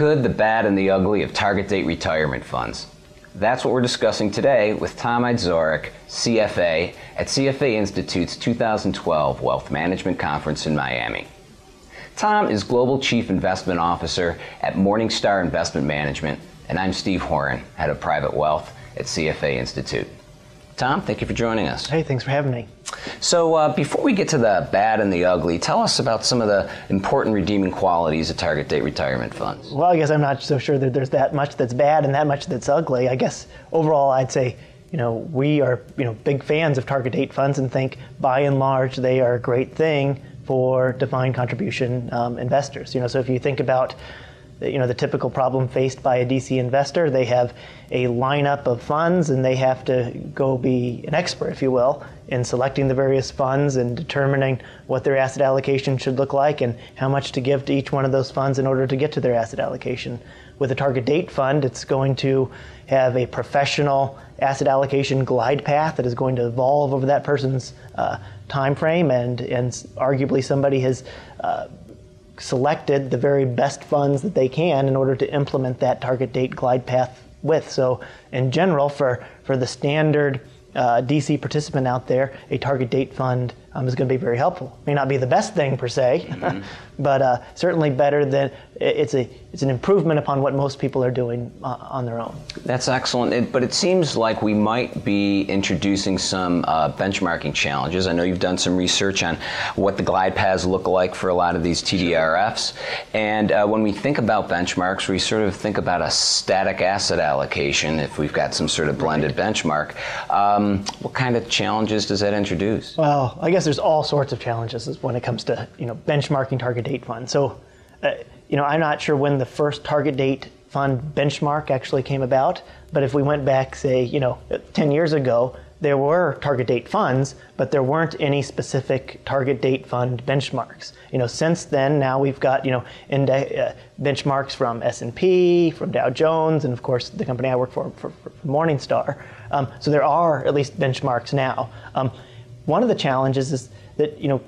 Good, the bad, and the ugly of target date retirement funds. That's what we're discussing today with Tom Idzorek, CFA, at CFA Institute's 2012 Wealth Management Conference in Miami. Tom is Global Chief Investment Officer at Morningstar Investment Management, and I'm Steve Horan, Head of Private Wealth at CFA Institute. Tom, thank you for joining us. Hey, thanks for having me. So, uh, before we get to the bad and the ugly, tell us about some of the important redeeming qualities of target date retirement funds. Well, I guess I'm not so sure that there's that much that's bad and that much that's ugly. I guess overall, I'd say you know we are you know big fans of target date funds and think by and large they are a great thing for defined contribution um, investors. You know, so if you think about you know the typical problem faced by a DC investor. They have a lineup of funds, and they have to go be an expert, if you will, in selecting the various funds and determining what their asset allocation should look like and how much to give to each one of those funds in order to get to their asset allocation. With a target date fund, it's going to have a professional asset allocation glide path that is going to evolve over that person's uh, time frame, and and arguably somebody has. Uh, selected the very best funds that they can in order to implement that target date glide path with. So, in general, for, for the standard uh, DC participant out there, a target date fund um, is going to be very helpful. May not be the best thing per se, mm-hmm. but uh, certainly better than it's a it's an improvement upon what most people are doing uh, on their own. That's excellent. It, but it seems like we might be introducing some uh, benchmarking challenges. I know you've done some research on what the glide paths look like for a lot of these TDRFs, and uh, when we think about benchmarks, we sort of think about a static asset allocation. If we've got some sort of blended right. benchmark, um, what kind of challenges does that introduce? Well, I guess there's all sorts of challenges when it comes to you know benchmarking target date funds. So, uh, you know, I'm not sure when the first target date fund benchmark actually came about, but if we went back, say, you know, 10 years ago, there were target date funds, but there weren't any specific target date fund benchmarks. You know, since then, now we've got you know index, uh, benchmarks from S&P, from Dow Jones, and of course the company I work for, for, for Morningstar. Um, so there are at least benchmarks now. Um, one of the challenges is that, you know,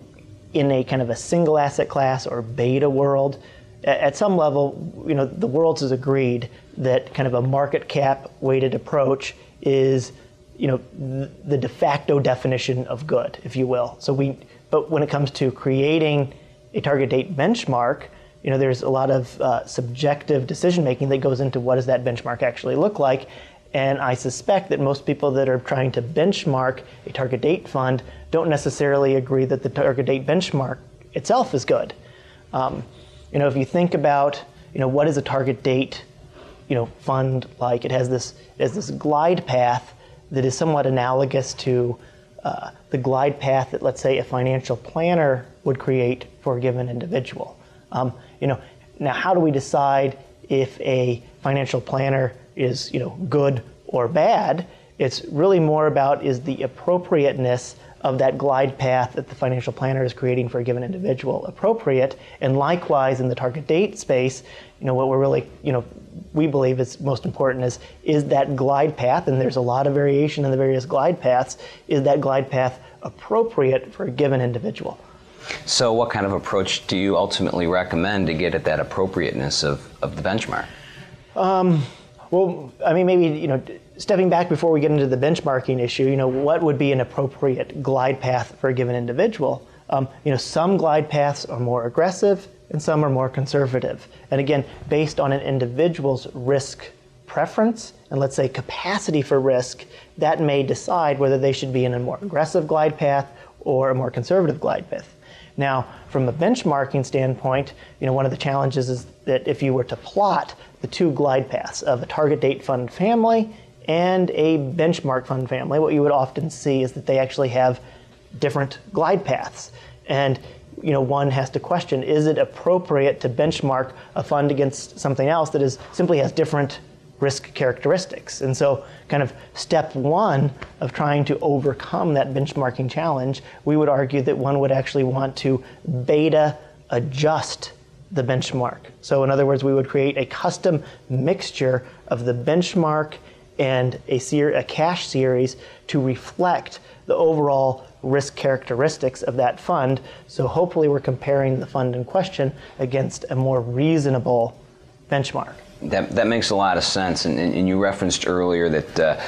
in a kind of a single asset class or beta world, at some level, you know, the world has agreed that kind of a market cap weighted approach is, you know, the de facto definition of good, if you will. So we, but when it comes to creating a target date benchmark, you know, there's a lot of uh, subjective decision making that goes into what does that benchmark actually look like, and I suspect that most people that are trying to benchmark a target date fund don't necessarily agree that the target date benchmark itself is good. Um, you know, if you think about, you know, what is a target date, you know, fund like? It has this, it has this glide path that is somewhat analogous to uh, the glide path that, let's say, a financial planner would create for a given individual. Um, you know, now how do we decide if a financial planner is you know good or bad. It's really more about is the appropriateness of that glide path that the financial planner is creating for a given individual appropriate. And likewise in the target date space, you know what we're really you know we believe is most important is is that glide path, and there's a lot of variation in the various glide paths. Is that glide path appropriate for a given individual? So, what kind of approach do you ultimately recommend to get at that appropriateness of, of the benchmark? Um, well, I mean, maybe you know, stepping back before we get into the benchmarking issue, you know, what would be an appropriate glide path for a given individual? Um, you know, some glide paths are more aggressive and some are more conservative. And again, based on an individual's risk preference and let's say capacity for risk, that may decide whether they should be in a more aggressive glide path or a more conservative glide path. Now, from a benchmarking standpoint, you know, one of the challenges is that if you were to plot the two glide paths of a target date fund family and a benchmark fund family, what you would often see is that they actually have different glide paths. And you know, one has to question: Is it appropriate to benchmark a fund against something else that is simply has different risk characteristics? And so, kind of step one of trying to overcome that benchmarking challenge, we would argue that one would actually want to beta adjust the benchmark. So, in other words, we would create a custom mixture of the benchmark and a, ser- a cash series to reflect the overall risk characteristics of that fund. So hopefully we're comparing the fund in question against a more reasonable benchmark. That, that makes a lot of sense. And, and you referenced earlier that uh,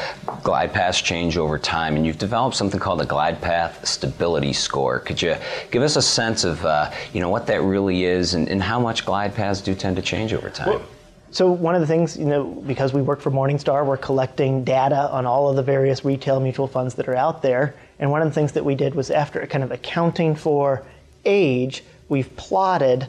glide paths change over time, and you've developed something called a glide path stability score. Could you give us a sense of uh, you know what that really is, and, and, how much glide paths do tend to change over time? Well, so one of the things, you know, because we work for Morningstar, we're collecting data on all of the various retail mutual funds that are out there. And one of the things that we did was after kind of accounting for age, we've plotted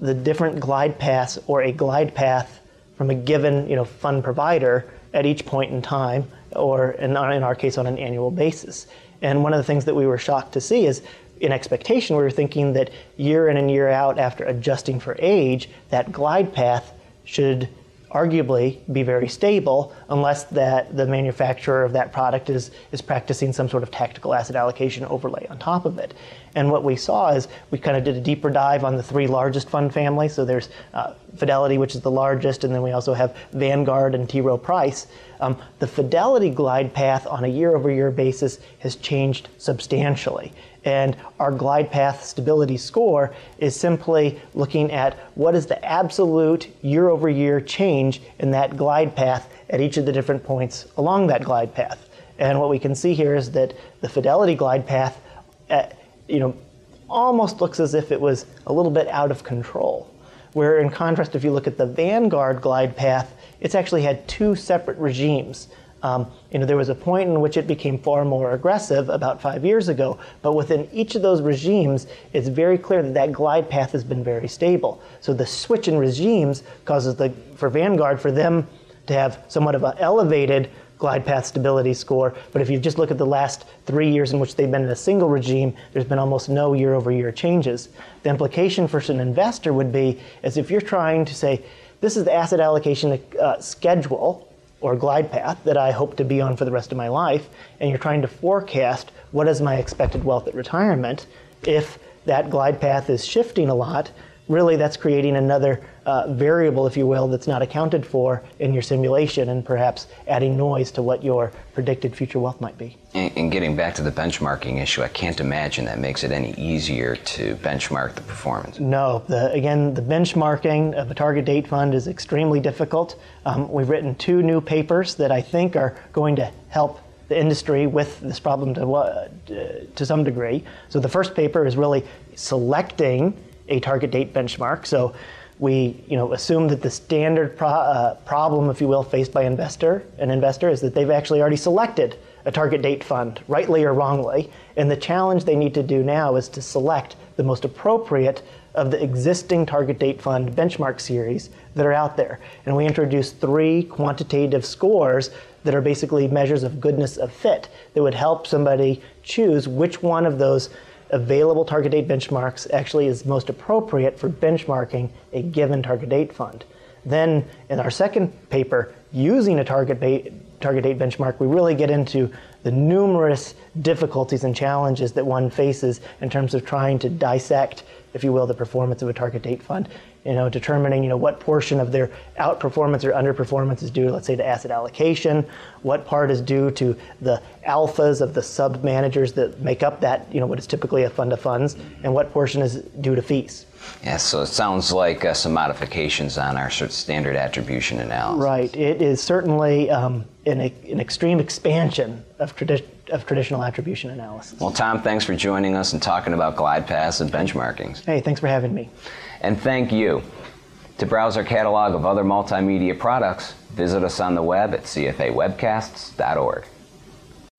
the different glide paths or a glide path from a given, you know, fund provider at each point in time, or in, our, in our case on an annual basis. And one of the things that we were shocked to see is in expectation, we were thinking that year in and year out, after adjusting for age, that glide path should arguably be very stable unless that the manufacturer of that product is, is practicing some sort of tactical asset allocation overlay on top of it. And what we saw is we kind of did a deeper dive on the three largest fund families. So there's uh, Fidelity, which is the largest, and then we also have Vanguard and T. Rowe Price. Um, the Fidelity glide path on a year over year basis has changed substantially. And our glide path stability score is simply looking at what is the absolute year over year change in that glide path at each of the different points along that glide path. And what we can see here is that the Fidelity glide path, at, uh, you know, almost looks as if it was a little bit out of control. Where in contrast, if you look at the Vanguard glide path, it's actually had two separate regimes. Um, you know, there was a point in which it became far more aggressive about five years ago, but within each of those regimes, it's very clear that that glide path has been very stable. So the switch in regimes causes the for Vanguard for them to have somewhat of an elevated glide path stability score. But if you just look at the last three years in which they've been in a single regime, there's been almost no year-over-year changes. The implication for an investor would be as if you're trying to say, this is the asset allocation uh, schedule or glide path that I hope to be on for the rest of my life, and you're trying to forecast what is my expected wealth at retirement, if that glide path is shifting a lot, really that's creating another uh, variable, if you will, that's not accounted for in your simulation and perhaps adding noise to what your predicted future wealth might be. And, and, getting back to the benchmarking issue, I can't imagine that makes it any easier to benchmark the performance. No, the, again, the benchmarking of a target date fund is extremely difficult. Um, we've written two new papers that I think are going to help the industry with this problem to, uh, to some degree. So the first paper is really selecting a target date benchmark. So we you know, assume that the standard pro- uh, problem, if you will, faced by investor an investor is that they've actually already selected a target date fund, rightly or wrongly. And the challenge they need to do now is to select the most appropriate of the existing target date fund benchmark series that are out there. And we introduced three quantitative scores that are basically measures of goodness of fit that would help somebody choose which one of those available target date benchmarks actually is most appropriate for benchmarking a given target date fund. Then in our second paper, using a target date, target date benchmark, we really get into the numerous difficulties and challenges that one faces in terms of trying to dissect, if you will, the performance of a target date fund you know, determining, you know, what portion of their outperformance or underperformance is due, let's say, to asset allocation, what part is due to the alphas of the sub-managers that make up that, you know, what is typically a fund of funds, and what portion is due to fees. Yeah, so it sounds like uh, some modifications on our sort of standard attribution analysis. Right. It is certainly um, an, an extreme expansion of, tradi- of traditional attribution analysis. Well, Tom, thanks for joining us and talking about glide paths and benchmarkings. Hey, thanks for having me. And thank you. To browse our catalog of other multimedia products, visit us on the web at cfawebcasts.org.